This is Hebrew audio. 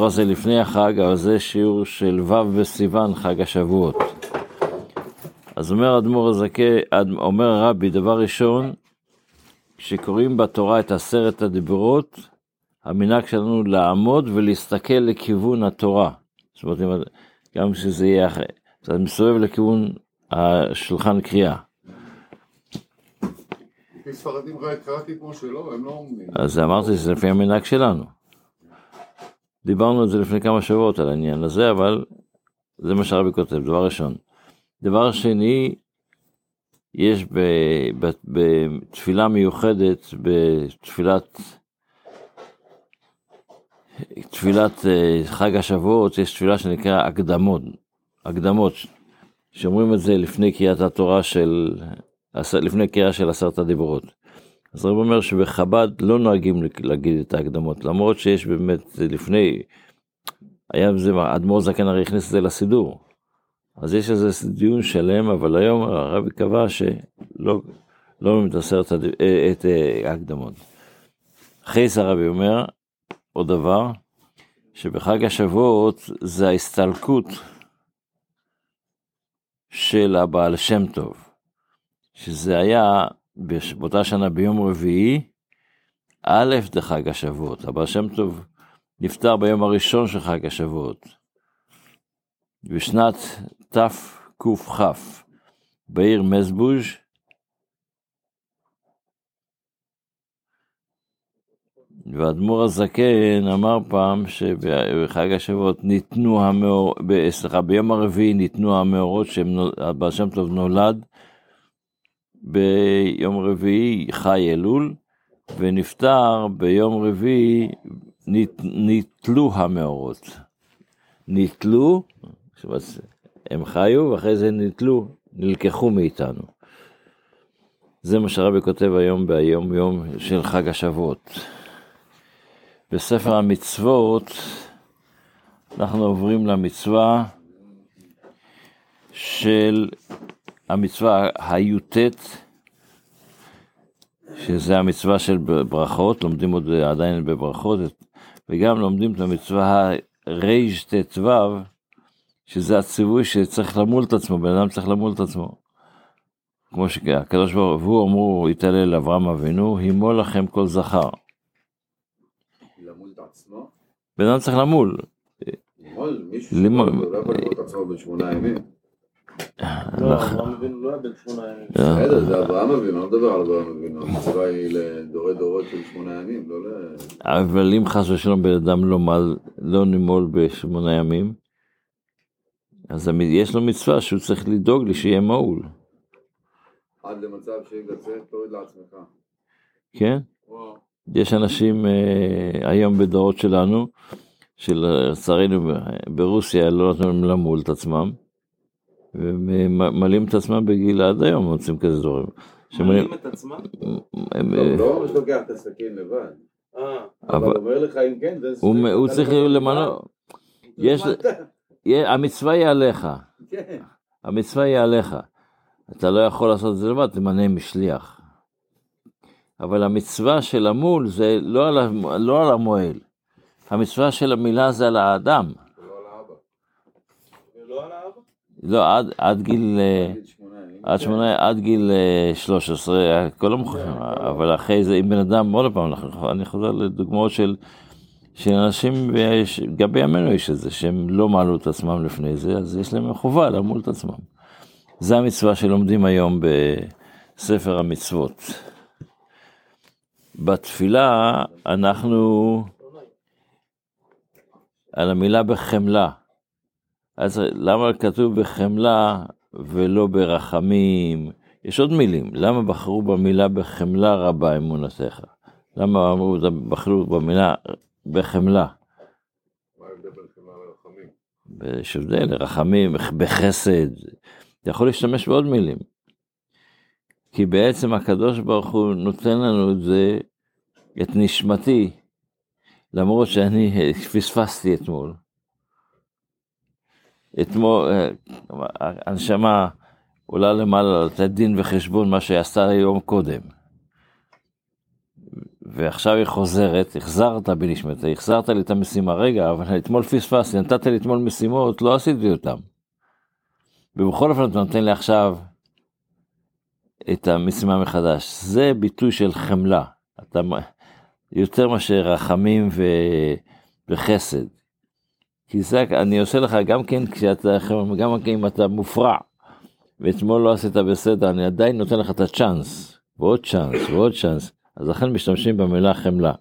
השיעור הזה לפני החג, אבל זה שיעור של ו' בסיוון, חג השבועות. אז אומר אדמו"ר הזכה, אומר הרבי, דבר ראשון, כשקוראים בתורה את עשרת הדיברות, המנהג שלנו לעמוד ולהסתכל לכיוון התורה. זאת אומרת, גם שזה יהיה אחרי, אתה מסתובב לכיוון השולחן קריאה. לא. אז אמרתי שזה לפי המנהג שלנו. דיברנו על זה לפני כמה שבועות על העניין הזה, אבל זה מה שהרבי כותב, דבר ראשון. דבר שני, יש בתפילה מיוחדת, בתפילת תפילת אה, חג השבועות, יש תפילה שנקרא הקדמות, הקדמות, שאומרים את זה לפני קריאת התורה של, לפני קריאה של עשרת הדיברות. אז הרב אומר שבחב"ד לא נוהגים להגיד את ההקדמות, למרות שיש באמת לפני, היה בזה, אדמו"ר זקן הרי הכניס את זה לסידור. אז יש איזה דיון שלם, אבל היום הרבי קבע שלא לא את עשרת אה, את אה, ההקדמות. זה הרבי אומר עוד דבר, שבחג השבועות זה ההסתלקות של הבעל שם טוב, שזה היה באותה שנה ביום רביעי, א' דחג השבועות. הבעל שם טוב נפטר ביום הראשון של חג השבועות, בשנת תקכ, בעיר מזבוז', והאדמו"ר הזקן אמר פעם שבחג השבועות ניתנו המאורות, סליחה, ביום הרביעי ניתנו המאורות שהבעל שם טוב נולד ביום רביעי חי אלול, ונפטר ביום רביעי, נת, ניתלו המאורות. ניתלו, הם חיו, ואחרי זה ניתלו, נלקחו מאיתנו. זה מה שהרבי כותב היום ביום יום של חג השבועות. בספר המצוות אנחנו עוברים למצווה של המצווה הי"ט, שזה המצווה של ברכות, לומדים עוד עדיין בברכות, וגם לומדים את המצווה רט"ו, שזה הציווי שצריך למול את עצמו, בן אדם צריך למול את עצמו. כמו שהקדוש ברוך הוא אמרו, יתעלל אברהם אבינו, הימול לכם כל זכר. למול את עצמו? בן אדם צריך למול. למול? מישהו לא יכול למול את עצמו בשמונה ימים. בסדר, זה אברהם אבינו, לא מדבר על אברהם אבינו, המצווה היא לדורי דורות של שמונה ימים, לא ל... אבל אם חס ושלום בן אדם לא, לא נימול בשמונה ימים, אז יש לו מצווה שהוא צריך לדאוג לי שיהיה מעול. עד למצב שיגצר, תוריד לעצמך. כן? יש אנשים אה, היום בדורות שלנו, שלצערנו ברוסיה לא נתנו להם למול את עצמם. וממלאים את עצמם בגיל עד היום, מוצאים כזה דברים. ממלאים את עצמם? לא, לא שלוקח את הסכין לבד. אה. אבל אומר לך אם כן, זה... הוא צריך למנות. יש, המצווה היא עליך. כן. המצווה היא עליך. אתה לא יכול לעשות את זה לבד, תמנה משליח. אבל המצווה של המול זה לא על, לא על המועל. המצווה של המילה זה על האדם. לא, עד, עד גיל, אה, עד שמונה, עד גיל 13, אה, הכל המוכר, אבל אחרי זה, אם בן אדם, עוד פעם, אני חוזר לדוגמאות של, של אנשים, גם בימינו יש את זה, שהם לא מעלו את עצמם לפני זה, אז יש להם חובה למול את עצמם. זה המצווה שלומדים היום בספר המצוות. בתפילה אנחנו על המילה בחמלה. אז למה כתוב בחמלה ולא ברחמים? יש עוד מילים, למה בחרו במילה בחמלה רבה אמונתך? למה אמרו, בחרו במילה בחמלה? יש הבדל, רחמים, בחסד, אתה יכול להשתמש בעוד מילים. כי בעצם הקדוש ברוך הוא נותן לנו את זה, את נשמתי, למרות שאני פספסתי אתמול. אתמול, אה, הנשמה עולה למעלה לתת דין וחשבון מה שעשתה יום קודם. ועכשיו היא חוזרת, החזרת בנשמתה, החזרת לי את המשימה, רגע, אבל אתמול פספסתי, נתת לי אתמול משימות, לא עשיתי אותן. ובכל אופן אתה נותן לי עכשיו את המשימה מחדש. זה ביטוי של חמלה. אתה יותר מאשר רחמים ו... וחסד. כי זה, אני עושה לך גם כן כשאתה, גם כן אם אתה מופרע, ואתמול לא עשית בסדר, אני עדיין נותן לך את הצ'אנס, ועוד צ'אנס, ועוד צ'אנס. אז לכן משתמשים במילה חמלה.